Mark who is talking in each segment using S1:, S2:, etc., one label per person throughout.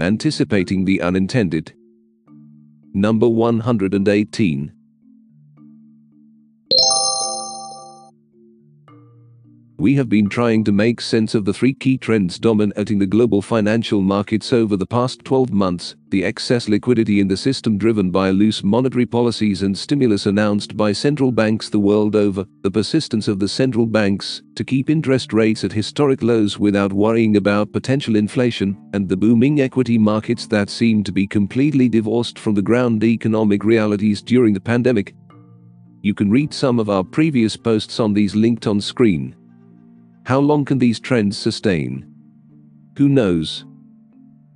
S1: Anticipating the unintended. Number 118. We have been trying to make sense of the three key trends dominating the global financial markets over the past 12 months the excess liquidity in the system driven by loose monetary policies and stimulus announced by central banks the world over, the persistence of the central banks to keep interest rates at historic lows without worrying about potential inflation, and the booming equity markets that seem to be completely divorced from the ground economic realities during the pandemic. You can read some of our previous posts on these linked on screen. How long can these trends sustain? Who knows?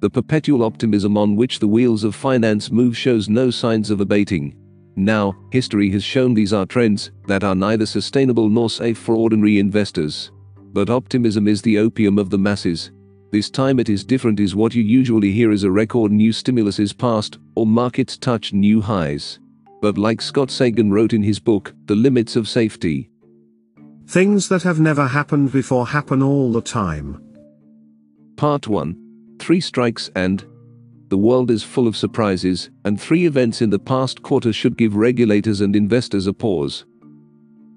S1: The perpetual optimism on which the wheels of finance move shows no signs of abating. Now, history has shown these are trends that are neither sustainable nor safe for ordinary investors. But optimism is the opium of the masses. This time it is different is what you usually hear is a record new stimulus is passed, or markets touch new highs. But like Scott Sagan wrote in his book, The Limits of Safety,
S2: Things that have never happened before happen all the time.
S1: Part 1 Three strikes and the world is full of surprises, and three events in the past quarter should give regulators and investors a pause.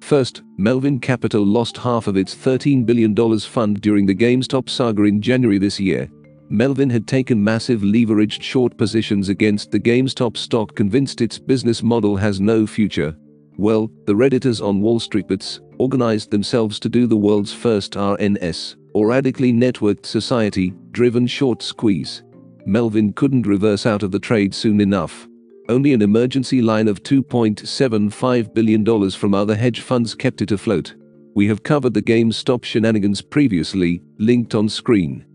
S1: First, Melvin Capital lost half of its $13 billion fund during the GameStop saga in January this year. Melvin had taken massive leveraged short positions against the GameStop stock convinced its business model has no future. Well, the Redditors on Wall Street Bets organized themselves to do the world's first RNS, or radically networked society, driven short squeeze. Melvin couldn't reverse out of the trade soon enough. Only an emergency line of $2.75 billion from other hedge funds kept it afloat. We have covered the GameStop shenanigans previously, linked on screen.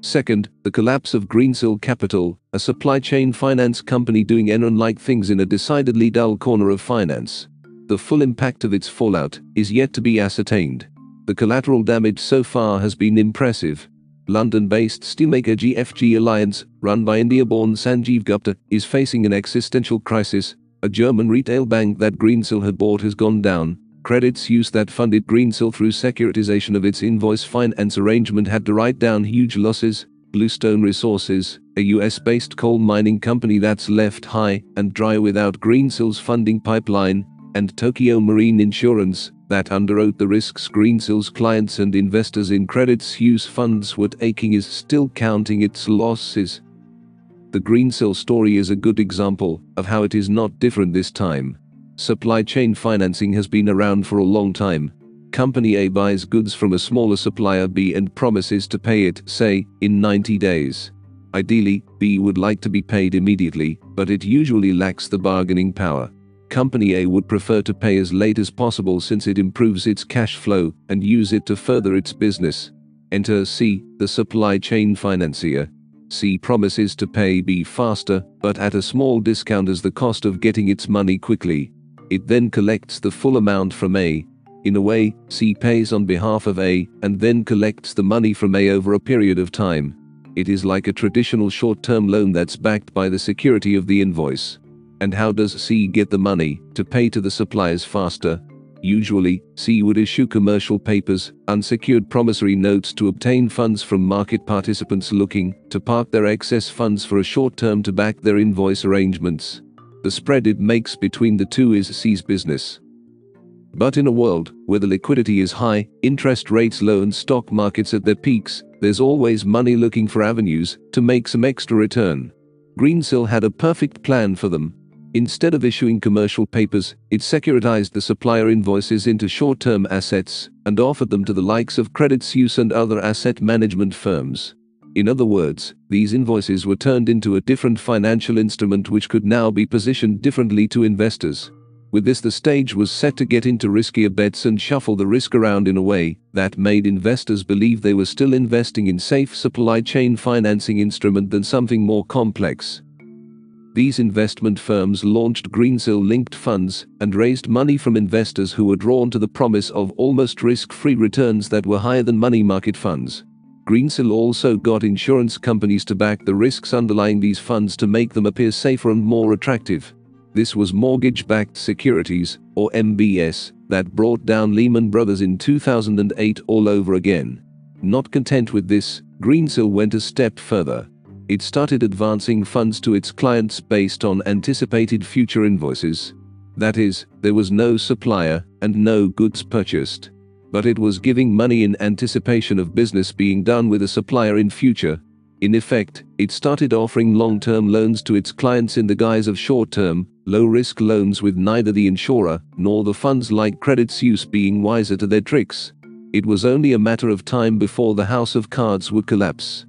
S1: Second, the collapse of Greensill Capital, a supply chain finance company doing Enron-like things in a decidedly dull corner of finance. The full impact of its fallout is yet to be ascertained. The collateral damage so far has been impressive. London-based steelmaker GFG Alliance, run by India-born Sanjeev Gupta, is facing an existential crisis. A German retail bank that Greensill had bought has gone down, Credit Suisse that funded Greensill through securitization of its invoice finance arrangement had to write down huge losses. Bluestone Resources, a US-based coal mining company that's left high and dry without Greensill's funding pipeline, and Tokio Marine Insurance, that underwrote the risks Greensill's clients and investors in Credit Suisse funds were taking is still counting its losses. The Greensill story is a good example of how it is not different this time. Supply chain financing has been around for a long time. Company A buys goods from a smaller supplier B and promises to pay it, say, in 90 days. Ideally, B would like to be paid immediately, but it usually lacks the bargaining power. Company A would prefer to pay as late as possible since it improves its cash flow and use it to further its business. Enter C, the supply chain financier. C promises to pay B faster, but at a small discount as the cost of getting its money quickly. It then collects the full amount from A. In a way, C pays on behalf of A and then collects the money from A over a period of time. It is like a traditional short-term loan that's backed by the security of the invoice. And how does C get the money to pay to the suppliers faster? Usually, C would issue commercial papers, unsecured promissory notes to obtain funds from market participants looking to park their excess funds for a short term to back their invoice arrangements. The spread it makes between the two is C's business. But in a world where the liquidity is high, interest rates low and stock markets at their peaks, there's always money looking for avenues to make some extra return. Greensill had a perfect plan for them. Instead of issuing commercial papers, it securitized the supplier invoices into short-term assets and offered them to the likes of Credit Suisse and other asset management firms. In other words, these invoices were turned into a different financial instrument which could now be positioned differently to investors. With this the stage was set to get into riskier bets and shuffle the risk around in a way that made investors believe they were still investing in safe supply chain financing instrument than something more complex. These investment firms launched Greensill linked funds and raised money from investors who were drawn to the promise of almost risk-free returns that were higher than money market funds. Greensill also got insurance companies to back the risks underlying these funds to make them appear safer and more attractive. This was mortgage-backed securities, or MBS, that brought down Lehman Brothers in 2008 all over again. Not content with this, Greensill went a step further. It started advancing funds to its clients based on anticipated future invoices. That is, there was no supplier and no goods purchased. But it was giving money in anticipation of business being done with a supplier in future. In effect, it started offering long-term loans to its clients in the guise of short-term, low-risk loans with neither the insurer nor the funds like Credit Suisse being wiser to their tricks. It was only a matter of time before the house of cards would collapse.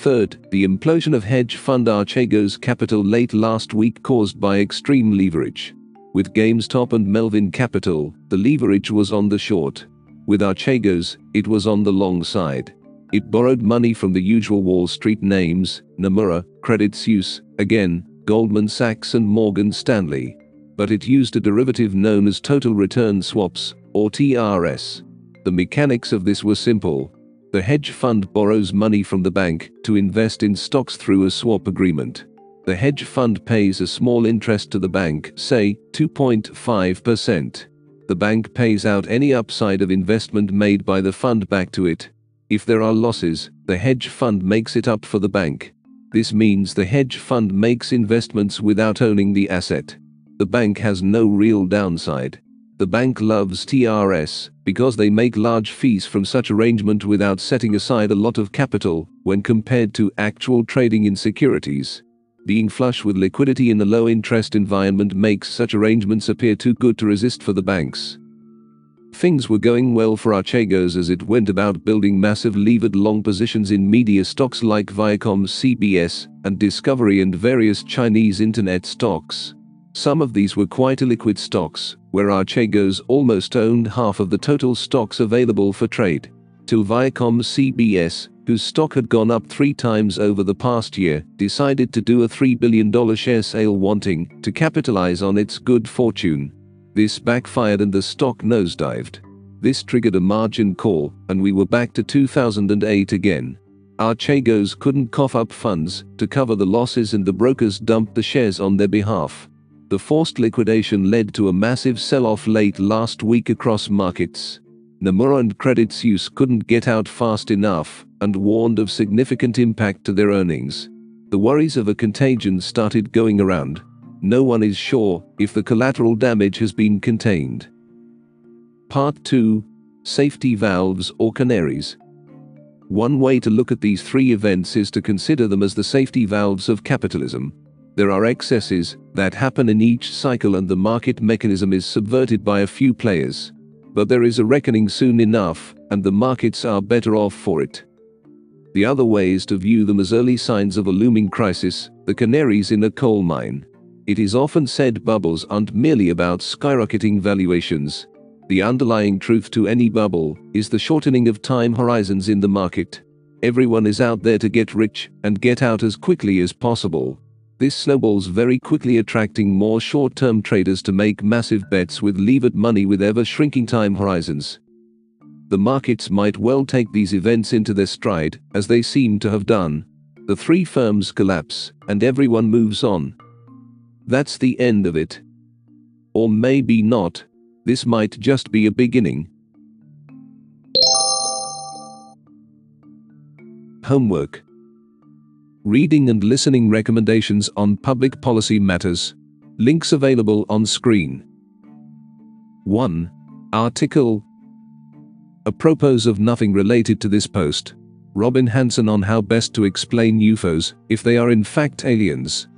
S1: Third, the implosion of hedge fund Archegos Capital late last week caused by extreme leverage. With GameStop and Melvin Capital, the leverage was on the short. With Archegos, it was on the long side. It borrowed money from the usual Wall Street names, Nomura, Credit Suisse, again, Goldman Sachs and Morgan Stanley. But it used a derivative known as total return swaps, or TRS. The mechanics of this were simple. The hedge fund borrows money from the bank to invest in stocks through a swap agreement. The hedge fund pays a small interest to the bank, say 2.5%. The bank pays out any upside of investment made by the fund back to it. If there are losses, the hedge fund makes it up for the bank. This means the hedge fund makes investments without owning the asset. The bank has no real downside. The bank loves TRS because they make large fees from such arrangement without setting aside a lot of capital when compared to actual trading in securities. Being flush with liquidity in a low interest environment makes such arrangements appear too good to resist for the banks. Things were going well for Archegos as it went about building massive levered long positions in media stocks like Viacom CBS and Discovery and various Chinese internet stocks. Some of these were quite illiquid stocks, where Archegos almost owned half of the total stocks available for trade. Till Viacom CBS, whose stock had gone up three times over the past year, decided to do a $3 billion share sale wanting to capitalize on its good fortune. This backfired and the stock nosedived. This triggered a margin call, and we were back to 2008 again. Archegos couldn't cough up funds to cover the losses and the brokers dumped the shares on their behalf. The forced liquidation led to a massive sell-off late last week across markets. Nomura and Credit Suisse couldn't get out fast enough and warned of significant impact to their earnings. The worries of a contagion started going around, no one is sure if the collateral damage has been contained. Part 2 Safety Valves or Canaries. One way to look at these three events is to consider them as the safety valves of capitalism. There are excesses that happen in each cycle and the market mechanism is subverted by a few players. But there is a reckoning soon enough, and the markets are better off for it. The other way is to view them as early signs of a looming crisis, the canaries in a coal mine. It is often said bubbles aren't merely about skyrocketing valuations. The underlying truth to any bubble is the shortening of time horizons in the market. Everyone is out there to get rich and get out as quickly as possible. This snowballs very quickly attracting more short-term traders to make massive bets with levered money with ever-shrinking time horizons. The markets might well take these events into their stride, as they seem to have done. The three firms collapse, and everyone moves on, that's the end of it. Or maybe not, this might just be a beginning. Homework Reading and listening recommendations on public policy matters. Links available on screen. 1. Article Apropos of nothing related to this post, Robin Hanson on how best to explain UFOs if they are in fact aliens.